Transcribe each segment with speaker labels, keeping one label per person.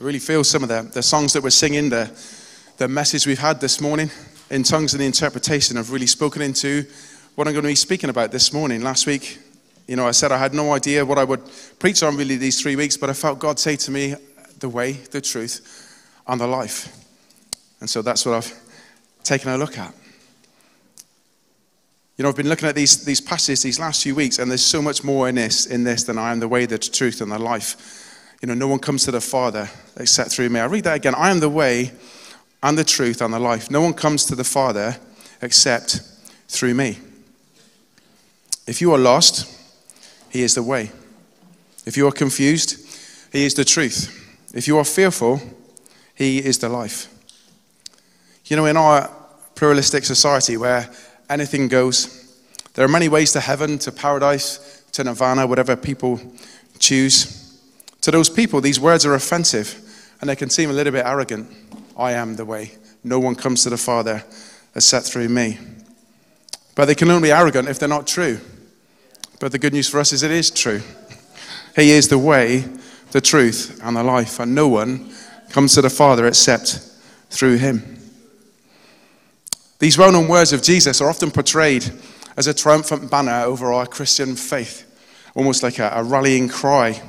Speaker 1: I really feel some of the, the songs that we're singing, the, the message we've had this morning in tongues and the interpretation have really spoken into what I'm going to be speaking about this morning. Last week, you know, I said I had no idea what I would preach on really these three weeks, but I felt God say to me, the way, the truth, and the life. And so that's what I've taken a look at. You know, I've been looking at these, these passages these last few weeks, and there's so much more in this, in this than I am the way, the truth, and the life. You know, no one comes to the Father except through me. I read that again. I am the way and the truth and the life. No one comes to the Father except through me. If you are lost, He is the way. If you are confused, He is the truth. If you are fearful, He is the life. You know, in our pluralistic society where anything goes, there are many ways to heaven, to paradise, to nirvana, whatever people choose. To those people, these words are offensive and they can seem a little bit arrogant. I am the way. No one comes to the Father except through me. But they can only be arrogant if they're not true. But the good news for us is it is true. He is the way, the truth, and the life, and no one comes to the Father except through him. These well known words of Jesus are often portrayed as a triumphant banner over our Christian faith, almost like a, a rallying cry.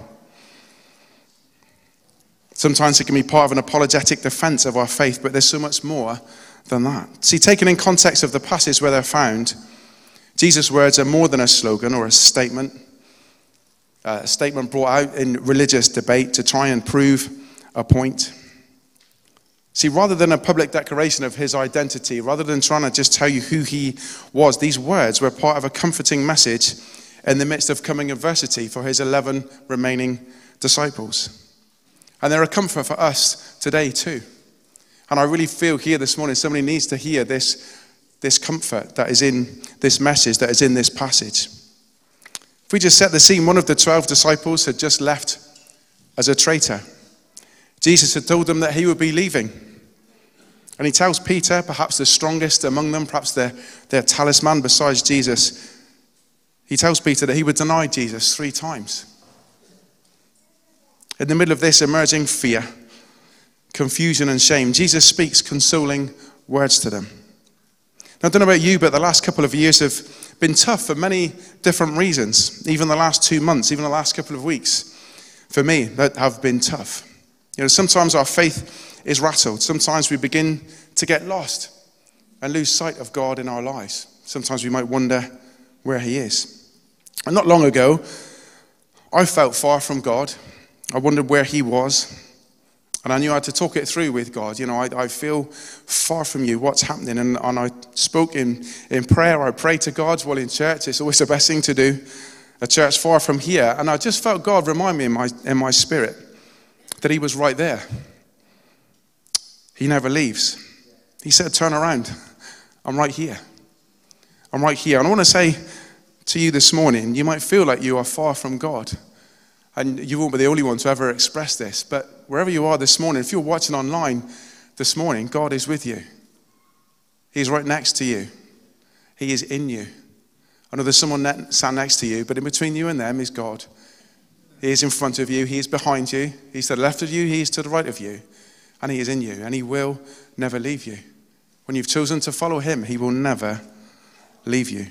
Speaker 1: Sometimes it can be part of an apologetic defense of our faith, but there's so much more than that. See, taken in context of the passage where they're found, Jesus' words are more than a slogan or a statement, uh, a statement brought out in religious debate to try and prove a point. See, rather than a public declaration of his identity, rather than trying to just tell you who he was, these words were part of a comforting message in the midst of coming adversity for his 11 remaining disciples. And they're a comfort for us today, too. And I really feel here this morning somebody needs to hear this, this comfort that is in this message, that is in this passage. If we just set the scene, one of the 12 disciples had just left as a traitor. Jesus had told them that he would be leaving. And he tells Peter, perhaps the strongest among them, perhaps their, their talisman besides Jesus, he tells Peter that he would deny Jesus three times. In the middle of this emerging fear, confusion, and shame, Jesus speaks consoling words to them. Now, I don't know about you, but the last couple of years have been tough for many different reasons. Even the last two months, even the last couple of weeks, for me, that have been tough. You know, sometimes our faith is rattled. Sometimes we begin to get lost and lose sight of God in our lives. Sometimes we might wonder where He is. And not long ago, I felt far from God. I wondered where He was. And I knew I had to talk it through with God. You know, I, I feel far from you. What's happening? And, and I spoke in, in prayer. I prayed to God while in church. It's always the best thing to do. A church far from here. And I just felt God remind me in my, in my spirit that he was right there. He never leaves. He said, Turn around. I'm right here. I'm right here. And I want to say to you this morning, you might feel like you are far from God. And you won't be the only one to ever express this. But wherever you are this morning, if you're watching online this morning, God is with you. He's right next to you. He is in you. I know there's someone sat next to you, but in between you and them is God. He is in front of you, He is behind you, He's to the left of you, He is to the right of you, and He is in you, and He will never leave you. When you've chosen to follow Him, He will never leave you.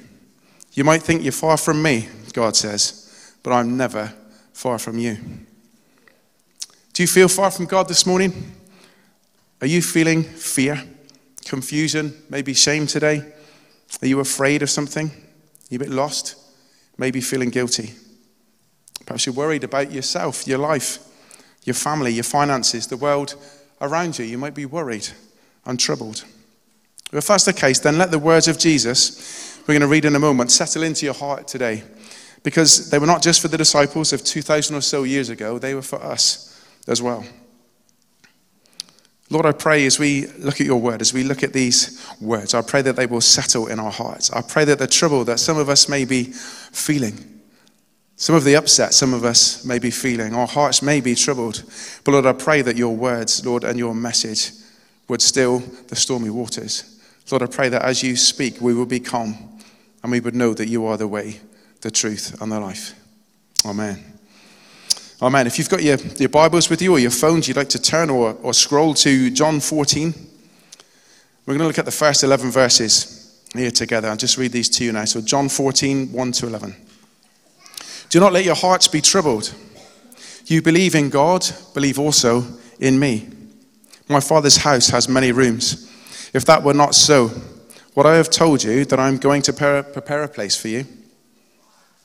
Speaker 1: You might think you're far from me, God says, but I'm never far from you. Do you feel far from God this morning? Are you feeling fear, confusion, maybe shame today? Are you afraid of something? Are you a bit lost? Maybe feeling guilty? Perhaps you're worried about yourself, your life, your family, your finances, the world around you. You might be worried and troubled. If that's the case, then let the words of Jesus, we're going to read in a moment, settle into your heart today. Because they were not just for the disciples of 2,000 or so years ago, they were for us as well. Lord, I pray as we look at your word, as we look at these words, I pray that they will settle in our hearts. I pray that the trouble that some of us may be feeling, some of the upset some of us may be feeling, our hearts may be troubled. But Lord, I pray that your words, Lord, and your message would still the stormy waters. Lord, I pray that as you speak, we will be calm and we would know that you are the way, the truth, and the life. Amen. Amen. If you've got your, your Bibles with you or your phones, you'd like to turn or, or scroll to John 14. We're going to look at the first 11 verses here together. I'll just read these to you now. So, John 14, 1 to 11. Do not let your hearts be troubled. You believe in God, believe also in me. My Father's house has many rooms. If that were not so, what I have told you, that I'm going to prepare a place for you.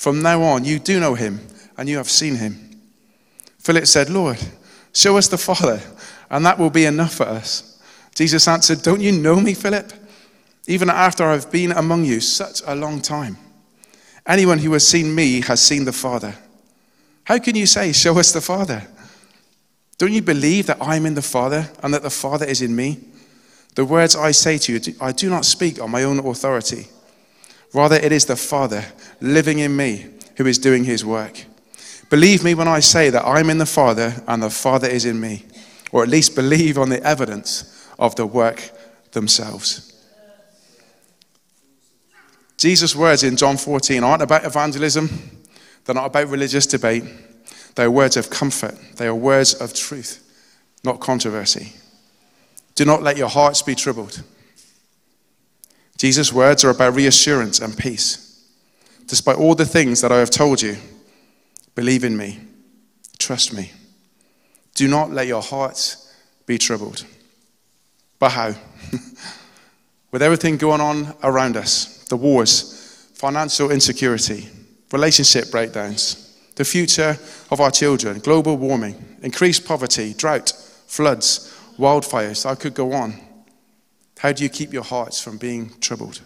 Speaker 1: From now on, you do know him and you have seen him. Philip said, Lord, show us the Father, and that will be enough for us. Jesus answered, Don't you know me, Philip? Even after I've been among you such a long time. Anyone who has seen me has seen the Father. How can you say, Show us the Father? Don't you believe that I'm in the Father and that the Father is in me? The words I say to you, I do not speak on my own authority. Rather, it is the Father living in me who is doing his work. Believe me when I say that I'm in the Father and the Father is in me, or at least believe on the evidence of the work themselves. Jesus' words in John 14 aren't about evangelism, they're not about religious debate. They are words of comfort, they are words of truth, not controversy. Do not let your hearts be troubled. Jesus' words are about reassurance and peace. Despite all the things that I have told you, Believe in me. Trust me. Do not let your hearts be troubled. But how? With everything going on around us the wars, financial insecurity, relationship breakdowns, the future of our children, global warming, increased poverty, drought, floods, wildfires. I could go on. How do you keep your hearts from being troubled?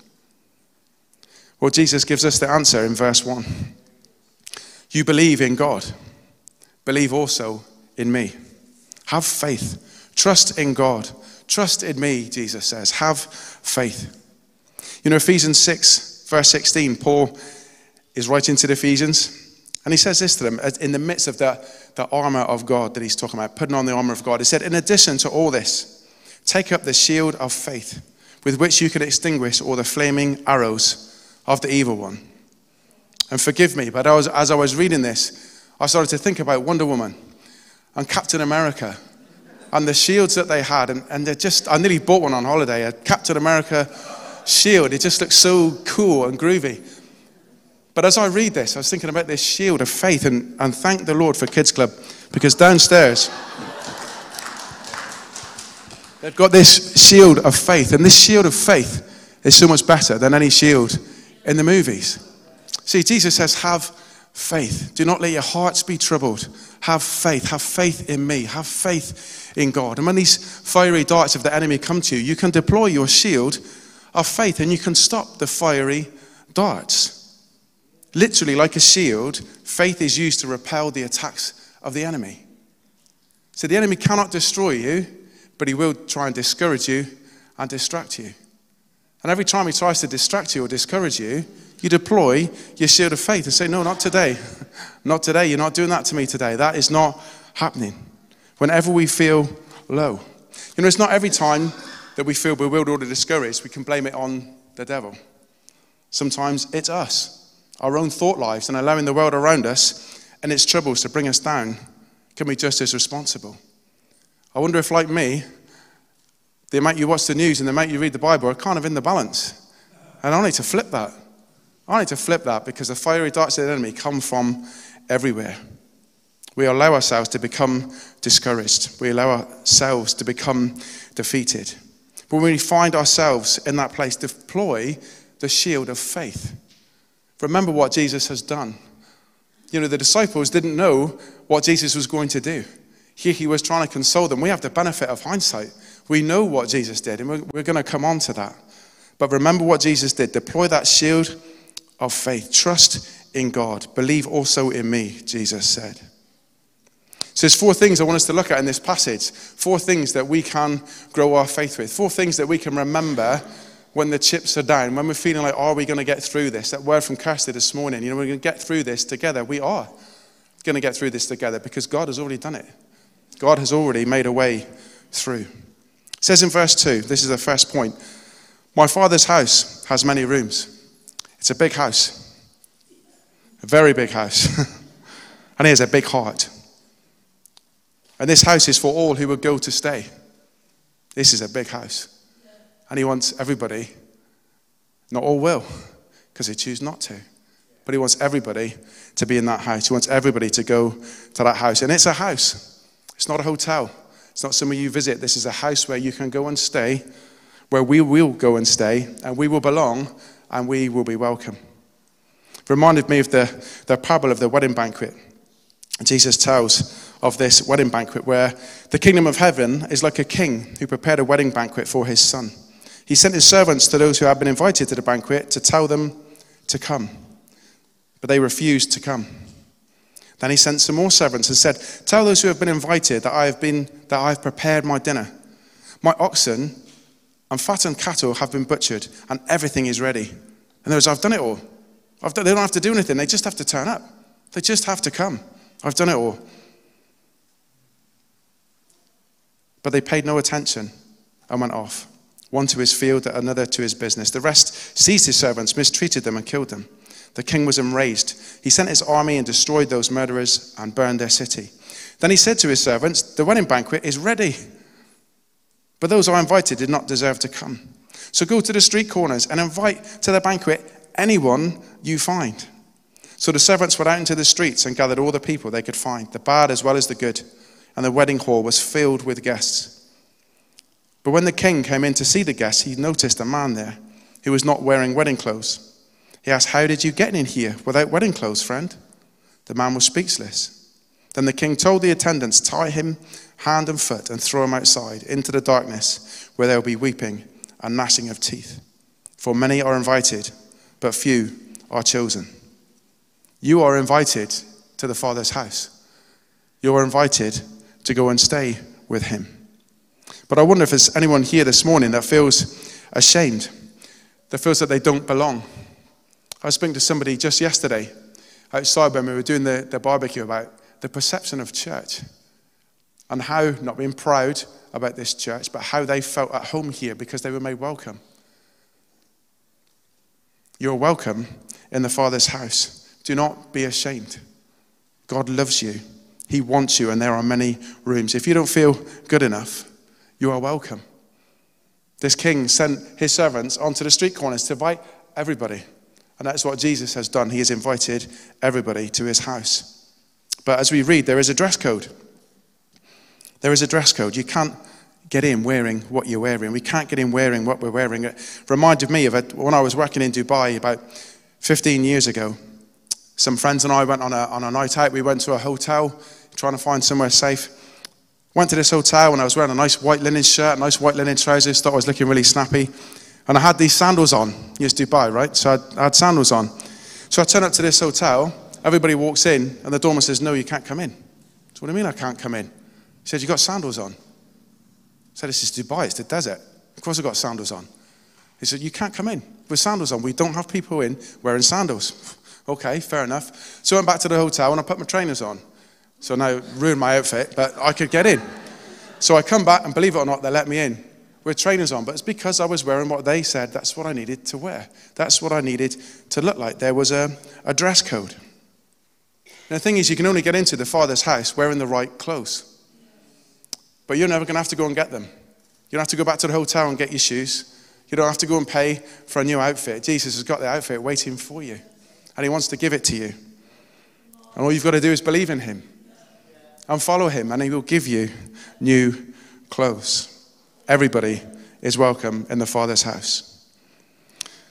Speaker 1: Well, Jesus gives us the answer in verse 1. You believe in God, believe also in me. Have faith. Trust in God. Trust in me, Jesus says. Have faith. You know, Ephesians 6, verse 16, Paul is writing to the Ephesians, and he says this to them in the midst of the, the armor of God that he's talking about, putting on the armor of God. He said, In addition to all this, take up the shield of faith with which you can extinguish all the flaming arrows of the evil one. And forgive me, but I was, as I was reading this, I started to think about Wonder Woman and Captain America and the shields that they had. And, and they just, I nearly bought one on holiday, a Captain America shield. It just looks so cool and groovy. But as I read this, I was thinking about this shield of faith and, and thank the Lord for Kids Club because downstairs they've got this shield of faith. And this shield of faith is so much better than any shield in the movies. See, Jesus says, Have faith. Do not let your hearts be troubled. Have faith. Have faith in me. Have faith in God. And when these fiery darts of the enemy come to you, you can deploy your shield of faith and you can stop the fiery darts. Literally, like a shield, faith is used to repel the attacks of the enemy. So the enemy cannot destroy you, but he will try and discourage you and distract you. And every time he tries to distract you or discourage you, you deploy your shield of faith and say, No, not today. Not today. You're not doing that to me today. That is not happening. Whenever we feel low. You know, it's not every time that we feel bewildered or discouraged, we can blame it on the devil. Sometimes it's us, our own thought lives, and allowing the world around us and its troubles to bring us down can be just as responsible. I wonder if, like me, the amount you watch the news and the amount you read the Bible are kind of in the balance. And I need to flip that. I need to flip that because the fiery darts of the enemy come from everywhere. We allow ourselves to become discouraged. We allow ourselves to become defeated. But when we find ourselves in that place, deploy the shield of faith. Remember what Jesus has done. You know, the disciples didn't know what Jesus was going to do. Here he was trying to console them. We have the benefit of hindsight. We know what Jesus did, and we're, we're going to come on to that. But remember what Jesus did. Deploy that shield of faith. Trust in God. Believe also in me, Jesus said. So there's four things I want us to look at in this passage. Four things that we can grow our faith with. Four things that we can remember when the chips are down, when we're feeling like, are we going to get through this? That word from Kirsty this morning, you know, we're going to get through this together. We are going to get through this together because God has already done it. God has already made a way through. It says in verse 2, this is the first point My father's house has many rooms. It's a big house, a very big house. and he has a big heart. And this house is for all who would go to stay. This is a big house. And he wants everybody, not all will, because they choose not to. But he wants everybody to be in that house. He wants everybody to go to that house. And it's a house, it's not a hotel. It's not somewhere you visit. This is a house where you can go and stay, where we will go and stay, and we will belong, and we will be welcome. It reminded me of the, the parable of the wedding banquet. Jesus tells of this wedding banquet where the kingdom of heaven is like a king who prepared a wedding banquet for his son. He sent his servants to those who had been invited to the banquet to tell them to come, but they refused to come. Then he sent some more servants and said, Tell those who have been invited that I have been that I have prepared my dinner. My oxen and fattened cattle have been butchered, and everything is ready. And there was, I've done it all. Done, they don't have to do anything, they just have to turn up. They just have to come. I've done it all. But they paid no attention and went off, one to his field, another to his business. The rest seized his servants, mistreated them, and killed them. The king was enraged. He sent his army and destroyed those murderers and burned their city. Then he said to his servants, The wedding banquet is ready. But those I invited did not deserve to come. So go to the street corners and invite to the banquet anyone you find. So the servants went out into the streets and gathered all the people they could find, the bad as well as the good, and the wedding hall was filled with guests. But when the king came in to see the guests, he noticed a man there who was not wearing wedding clothes. He asked, How did you get in here without wedding clothes, friend? The man was speechless. Then the king told the attendants, Tie him hand and foot and throw him outside into the darkness where there will be weeping and gnashing of teeth. For many are invited, but few are chosen. You are invited to the Father's house. You are invited to go and stay with Him. But I wonder if there's anyone here this morning that feels ashamed, that feels that they don't belong. I was speaking to somebody just yesterday outside when we were doing the, the barbecue about the perception of church and how, not being proud about this church, but how they felt at home here because they were made welcome. You're welcome in the Father's house. Do not be ashamed. God loves you. He wants you, and there are many rooms. If you don't feel good enough, you are welcome. This king sent his servants onto the street corners to invite everybody. And that's what Jesus has done. He has invited everybody to his house. But as we read, there is a dress code. There is a dress code. You can't get in wearing what you're wearing. We can't get in wearing what we're wearing. It reminded me of when I was working in Dubai about 15 years ago. Some friends and I went on a, on a night out. We went to a hotel, trying to find somewhere safe. Went to this hotel and I was wearing a nice white linen shirt, nice white linen trousers, thought I was looking really snappy. And I had these sandals on. Yes, Dubai, right? So I, I had sandals on. So I turn up to this hotel, everybody walks in, and the doorman says, No, you can't come in. So what do you mean I can't come in? He said, You've got sandals on. I said, This is Dubai, it's the desert. Of course I've got sandals on. He said, You can't come in with sandals on. We don't have people in wearing sandals. Okay, fair enough. So I went back to the hotel and I put my trainers on. So now ruined my outfit, but I could get in. So I come back and believe it or not, they let me in with trainers on. But it's because I was wearing what they said that's what I needed to wear. That's what I needed to look like. There was a, a dress code. And the thing is, you can only get into the Father's house wearing the right clothes. But you're never going to have to go and get them. You don't have to go back to the hotel and get your shoes. You don't have to go and pay for a new outfit. Jesus has got the outfit waiting for you and He wants to give it to you. And all you've got to do is believe in Him and follow Him, and He will give you new clothes. Everybody is welcome in the Father's house.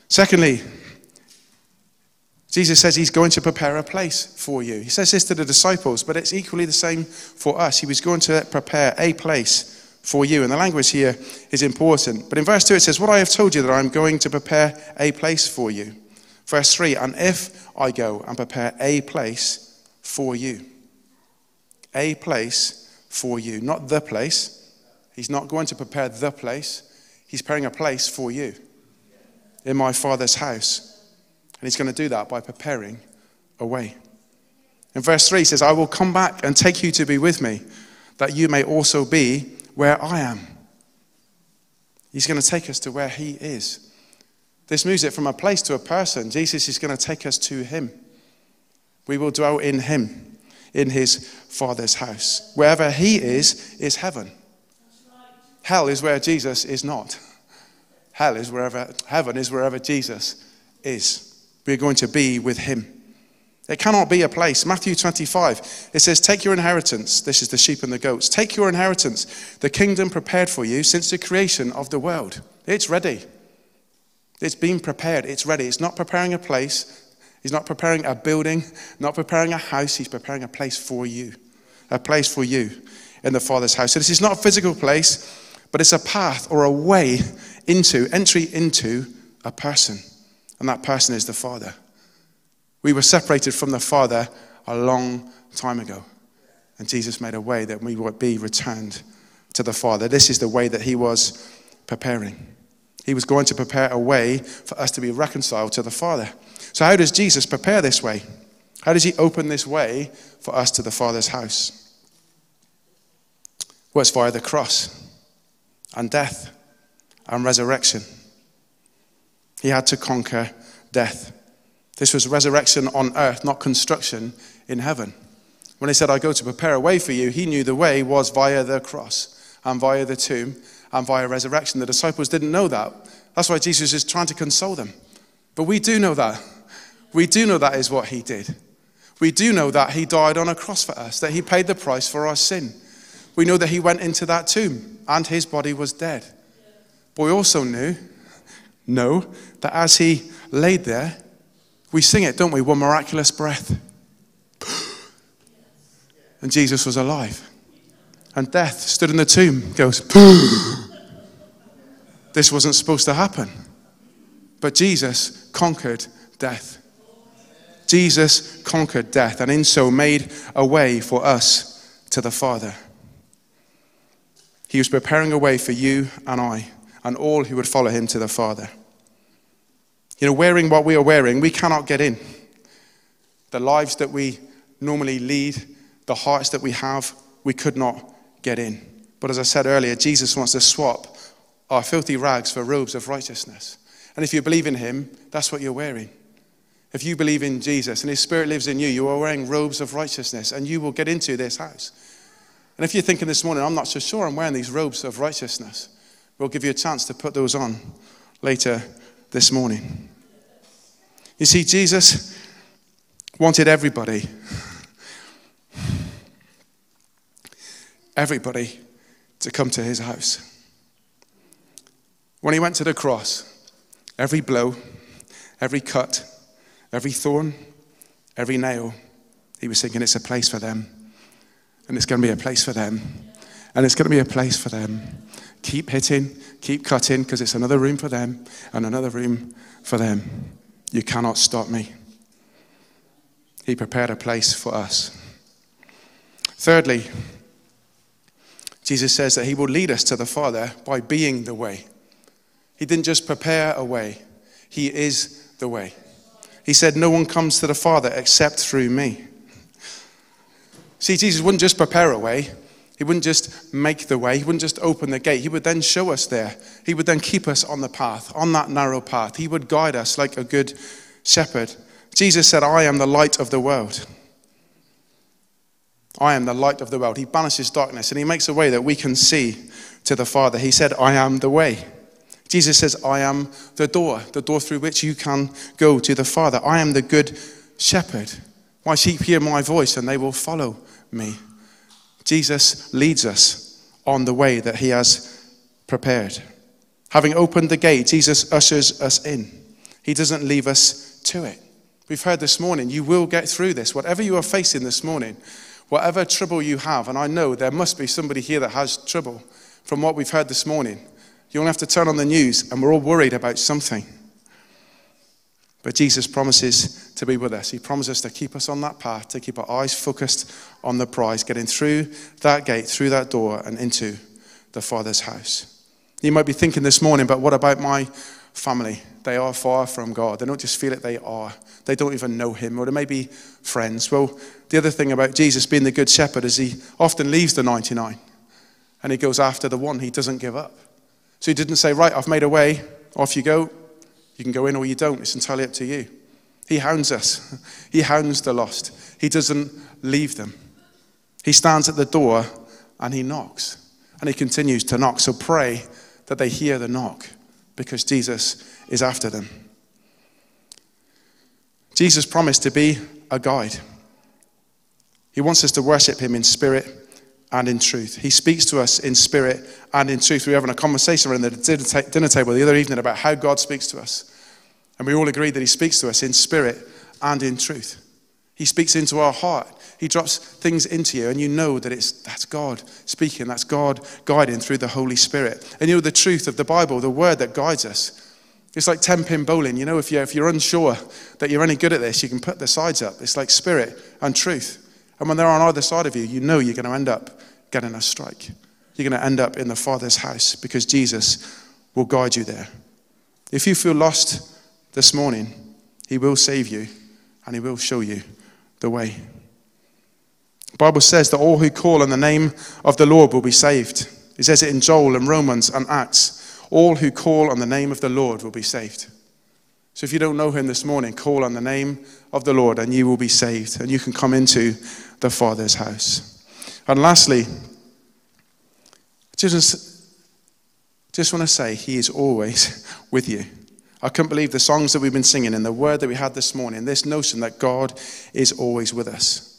Speaker 1: Secondly, Jesus says he's going to prepare a place for you. He says this to the disciples, but it's equally the same for us. He was going to prepare a place for you. And the language here is important. But in verse 2, it says, What I have told you that I'm going to prepare a place for you. Verse 3 And if I go and prepare a place for you. a place for you. Not the place. He's not going to prepare the place. He's preparing a place for you in my Father's house. And He's going to do that by preparing a way. In verse 3 says, I will come back and take you to be with me, that you may also be where I am. He's going to take us to where He is. This moves it from a place to a person. Jesus is going to take us to Him. We will dwell in Him, in His Father's house. Wherever He is, is heaven. Hell is where Jesus is not. Hell is wherever, heaven is wherever Jesus is. We're going to be with Him. It cannot be a place. Matthew 25, it says, Take your inheritance. This is the sheep and the goats. Take your inheritance, the kingdom prepared for you since the creation of the world. It's ready. It's been prepared. It's ready. It's not preparing a place. He's not preparing a building, not preparing a house. He's preparing a place for you. A place for you in the Father's house. So this is not a physical place, but it's a path or a way into, entry into a person. And that person is the Father. We were separated from the Father a long time ago. And Jesus made a way that we would be returned to the Father. This is the way that He was preparing. He was going to prepare a way for us to be reconciled to the Father. So, how does Jesus prepare this way? How does He open this way for us to the Father's house? Well, it's via the cross and death and resurrection. He had to conquer death. This was resurrection on earth, not construction in heaven. When he said, I go to prepare a way for you, he knew the way was via the cross and via the tomb and via resurrection. The disciples didn't know that. That's why Jesus is trying to console them. But we do know that. We do know that is what he did. We do know that he died on a cross for us, that he paid the price for our sin. We know that he went into that tomb and his body was dead. But we also knew, know, that as he laid there, we sing it, don't we? One miraculous breath. And Jesus was alive. And death stood in the tomb, goes, This wasn't supposed to happen. But Jesus conquered death. Jesus conquered death and in so made a way for us to the Father. He was preparing a way for you and I and all who would follow him to the Father. You know, wearing what we are wearing, we cannot get in. The lives that we normally lead, the hearts that we have, we could not get in. But as I said earlier, Jesus wants to swap our filthy rags for robes of righteousness. And if you believe in him, that's what you're wearing. If you believe in Jesus and his spirit lives in you, you are wearing robes of righteousness and you will get into this house. And if you're thinking this morning, I'm not so sure I'm wearing these robes of righteousness, we'll give you a chance to put those on later this morning. You see, Jesus wanted everybody, everybody to come to his house. When he went to the cross, every blow, every cut, every thorn, every nail, he was thinking it's a place for them. And it's going to be a place for them. And it's going to be a place for them. Keep hitting, keep cutting, because it's another room for them and another room for them. You cannot stop me. He prepared a place for us. Thirdly, Jesus says that he will lead us to the Father by being the way. He didn't just prepare a way, he is the way. He said, No one comes to the Father except through me. See, Jesus wouldn't just prepare a way, he wouldn't just make the way, he wouldn't just open the gate. He would then show us there. He would then keep us on the path, on that narrow path. He would guide us like a good shepherd. Jesus said, I am the light of the world. I am the light of the world. He banishes darkness and he makes a way that we can see to the Father. He said, I am the way. Jesus says, I am the door, the door through which you can go to the Father. I am the good shepherd. My sheep hear my voice and they will follow me. Jesus leads us on the way that he has prepared. Having opened the gate, Jesus ushers us in. He doesn't leave us to it. We've heard this morning, you will get through this. Whatever you are facing this morning, whatever trouble you have, and I know there must be somebody here that has trouble from what we've heard this morning. You don't have to turn on the news, and we're all worried about something. But Jesus promises to be with us. He promises to keep us on that path, to keep our eyes focused on the prize, getting through that gate, through that door, and into the Father's house. You might be thinking this morning, but what about my family? They are far from God. They don't just feel it, they are. They don't even know Him, or they may be friends. Well, the other thing about Jesus being the Good Shepherd is He often leaves the 99 and He goes after the one. He doesn't give up. So He didn't say, Right, I've made a way, off you go. You can go in or you don't. It's entirely up to you. He hounds us, He hounds the lost. He doesn't leave them. He stands at the door and He knocks. And He continues to knock. So pray that they hear the knock because Jesus is after them. Jesus promised to be a guide. He wants us to worship Him in spirit and in truth. He speaks to us in spirit and in truth. We were having a conversation around the dinner table the other evening about how God speaks to us. And we all agreed that He speaks to us in spirit and in truth. He speaks into our heart. He drops things into you, and you know that it's that's God speaking, that's God guiding through the Holy Spirit. And you know the truth of the Bible, the word that guides us. It's like 10 pin bowling. You know, if you're, if you're unsure that you're any good at this, you can put the sides up. It's like spirit and truth. And when they're on either side of you, you know you're going to end up getting a strike. You're going to end up in the Father's house because Jesus will guide you there. If you feel lost this morning, He will save you and He will show you the way. The Bible says that all who call on the name of the Lord will be saved. It says it in Joel and Romans and Acts. All who call on the name of the Lord will be saved. So if you don't know him this morning, call on the name of the Lord and you will be saved and you can come into the Father's house. And lastly, just, just want to say he is always with you. I couldn't believe the songs that we've been singing and the word that we had this morning, this notion that God is always with us.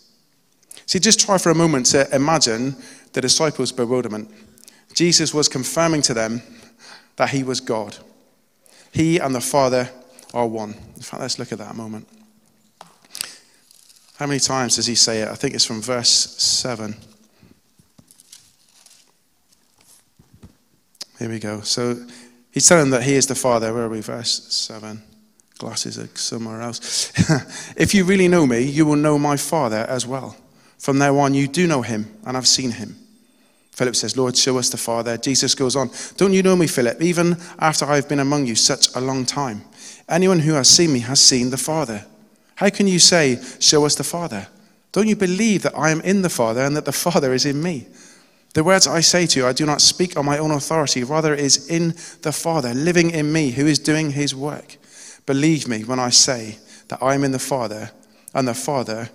Speaker 1: See, just try for a moment to imagine the disciples' bewilderment. Jesus was confirming to them that he was God. He and the Father are one. In fact, let's look at that a moment. How many times does he say it? I think it's from verse 7. Here we go. So he's telling that he is the Father. Where are we? Verse 7. Glasses are somewhere else. if you really know me, you will know my Father as well. From now on, you do know him, and I've seen him. Philip says, Lord, show us the Father. Jesus goes on, Don't you know me, Philip, even after I've been among you such a long time? Anyone who has seen me has seen the Father. How can you say, Show us the Father? Don't you believe that I am in the Father and that the Father is in me? The words I say to you, I do not speak on my own authority, rather, it is in the Father, living in me, who is doing his work. Believe me when I say that I am in the Father and the Father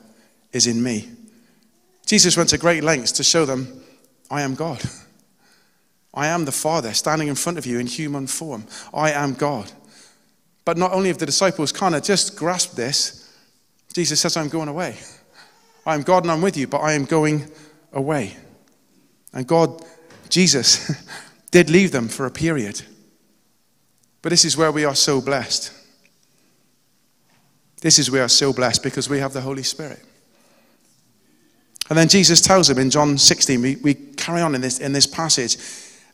Speaker 1: is in me. Jesus went to great lengths to show them I am God. I am the Father standing in front of you in human form. I am God. But not only have the disciples kind of just grasped this, Jesus says, I'm going away. I am God and I'm with you, but I am going away. And God, Jesus, did leave them for a period. But this is where we are so blessed. This is where we are so blessed because we have the Holy Spirit. And then Jesus tells him in John 16, we, we carry on in this, in this passage.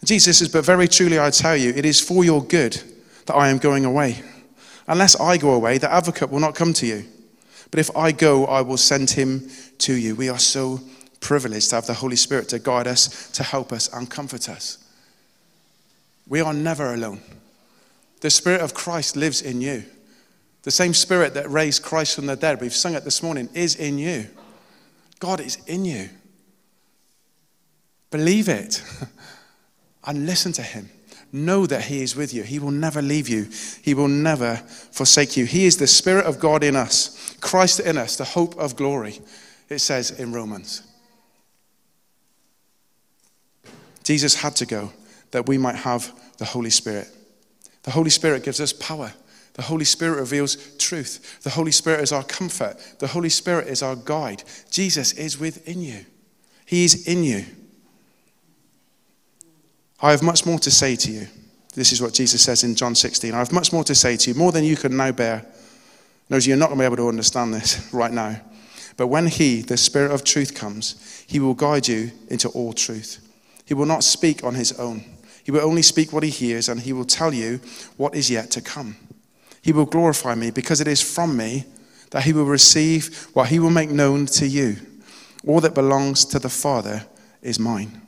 Speaker 1: Jesus says, But very truly I tell you, it is for your good that I am going away. Unless I go away, the advocate will not come to you. But if I go, I will send him to you. We are so privileged to have the Holy Spirit to guide us, to help us, and comfort us. We are never alone. The Spirit of Christ lives in you. The same Spirit that raised Christ from the dead, we've sung it this morning, is in you. God is in you. Believe it and listen to Him. Know that He is with you. He will never leave you, He will never forsake you. He is the Spirit of God in us, Christ in us, the hope of glory, it says in Romans. Jesus had to go that we might have the Holy Spirit. The Holy Spirit gives us power. The Holy Spirit reveals truth. The Holy Spirit is our comfort. The Holy Spirit is our guide. Jesus is within you, He is in you. I have much more to say to you. This is what Jesus says in John 16. I have much more to say to you, more than you can now bear. Knows you're not going to be able to understand this right now. But when He, the Spirit of truth, comes, He will guide you into all truth. He will not speak on His own. He will only speak what He hears, and He will tell you what is yet to come. He will glorify me because it is from me that he will receive what he will make known to you. All that belongs to the Father is mine.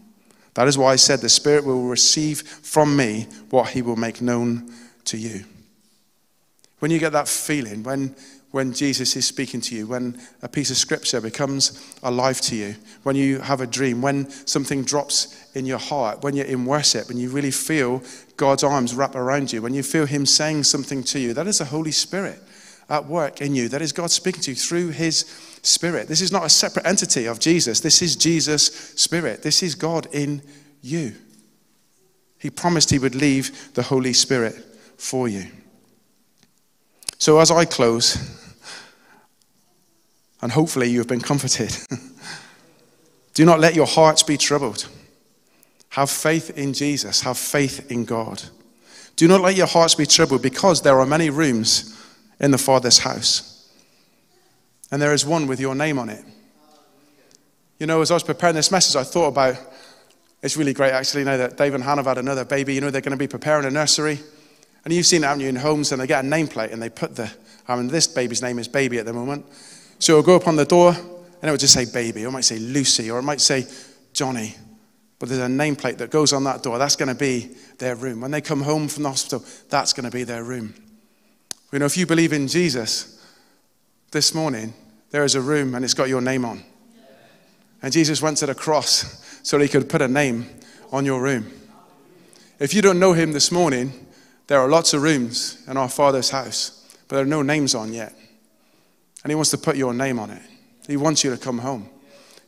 Speaker 1: That is why I said the Spirit will receive from me what he will make known to you. When you get that feeling, when, when Jesus is speaking to you, when a piece of scripture becomes alive to you, when you have a dream, when something drops in your heart, when you're in worship and you really feel God's arms wrap around you, when you feel Him saying something to you, that is the Holy Spirit at work in you. That is God speaking to you through His Spirit. This is not a separate entity of Jesus. This is Jesus' Spirit. This is God in you. He promised He would leave the Holy Spirit for you. So, as I close, and hopefully you have been comforted, do not let your hearts be troubled. Have faith in Jesus, have faith in God. Do not let your hearts be troubled because there are many rooms in the Father's house. And there is one with your name on it. You know, as I was preparing this message, I thought about it's really great actually now that Dave and Hannah have had another baby. You know, they're going to be preparing a nursery. And you've seen it, haven't you, in homes, and they get a nameplate and they put the, I mean, this baby's name is Baby at the moment. So it'll go up on the door and it will just say Baby, or it might say Lucy, or it might say Johnny. But there's a nameplate that goes on that door. That's going to be their room. When they come home from the hospital, that's going to be their room. You know, if you believe in Jesus this morning, there is a room and it's got your name on. And Jesus went to the cross so he could put a name on your room. If you don't know him this morning, there are lots of rooms in our Father's house, but there are no names on yet. And he wants to put your name on it. He wants you to come home.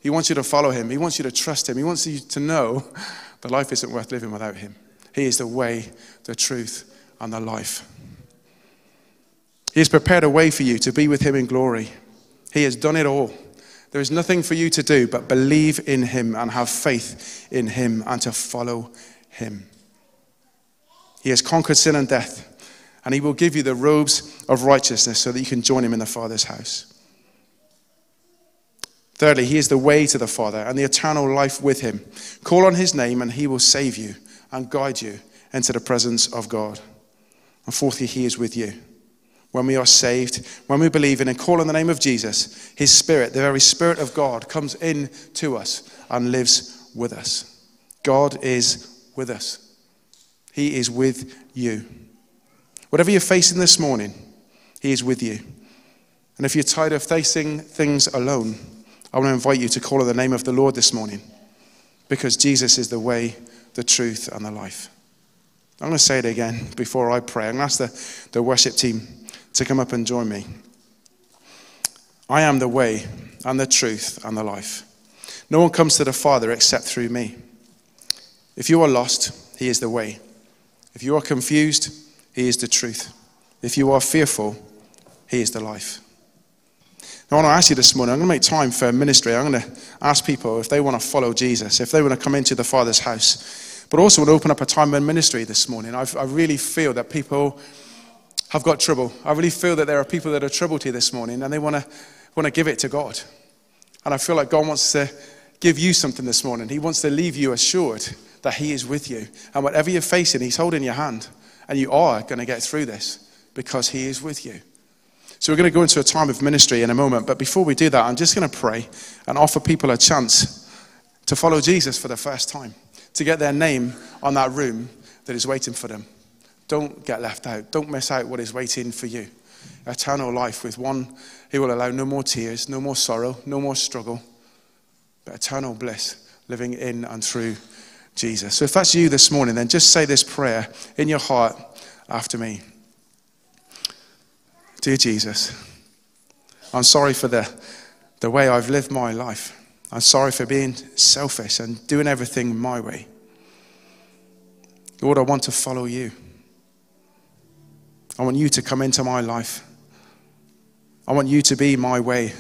Speaker 1: He wants you to follow him. He wants you to trust him. He wants you to know that life isn't worth living without him. He is the way, the truth, and the life. He has prepared a way for you to be with him in glory. He has done it all. There is nothing for you to do but believe in him and have faith in him and to follow him. He has conquered sin and death, and he will give you the robes of righteousness so that you can join him in the Father's house. Thirdly, he is the way to the Father and the eternal life with him. Call on his name, and he will save you and guide you into the presence of God. And fourthly, he is with you. When we are saved, when we believe in and call on the name of Jesus, his Spirit, the very Spirit of God, comes in to us and lives with us. God is with us. He is with you. Whatever you're facing this morning, he is with you. And if you're tired of facing things alone, I want to invite you to call on the name of the Lord this morning because Jesus is the way, the truth, and the life. I'm going to say it again before I pray. I'm going to ask the, the worship team to come up and join me. I am the way and the truth and the life. No one comes to the Father except through me. If you are lost, He is the way. If you are confused, He is the truth. If you are fearful, He is the life. Now, I want to ask you this morning, I'm going to make time for ministry. I'm going to ask people if they want to follow Jesus, if they want to come into the Father's house. But also want to open up a time in ministry this morning. I've, i really feel that people have got trouble. I really feel that there are people that are troubled here this morning and they want to, want to give it to God. And I feel like God wants to give you something this morning. He wants to leave you assured that He is with you. And whatever you're facing, He's holding your hand. And you are going to get through this because He is with you. So we're going to go into a time of ministry in a moment. But before we do that, I'm just going to pray and offer people a chance to follow Jesus for the first time, to get their name on that room that is waiting for them. Don't get left out. Don't miss out what is waiting for you. Eternal life with one who will allow no more tears, no more sorrow, no more struggle, but eternal bliss living in and through Jesus. So if that's you this morning, then just say this prayer in your heart after me. Dear Jesus, I'm sorry for the, the way I've lived my life. I'm sorry for being selfish and doing everything my way. Lord, I want to follow you. I want you to come into my life. I want you to be my way.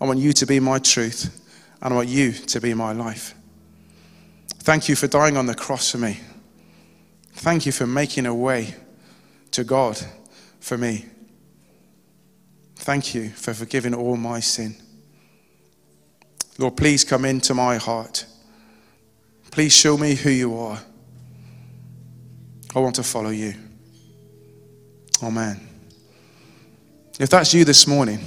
Speaker 1: I want you to be my truth. And I want you to be my life. Thank you for dying on the cross for me. Thank you for making a way to God for me. Thank you for forgiving all my sin. Lord, please come into my heart. Please show me who you are. I want to follow you. Amen. If that's you this morning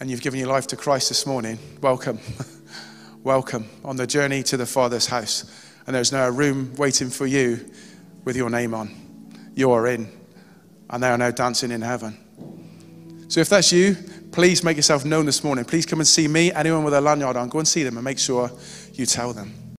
Speaker 1: and you've given your life to Christ this morning, welcome. welcome on the journey to the Father's house. And there's now a room waiting for you with your name on. You are in, and they are now dancing in heaven. So if that's you, please make yourself known this morning. Please come and see me. Anyone with a lanyard on, go and see them and make sure you tell them.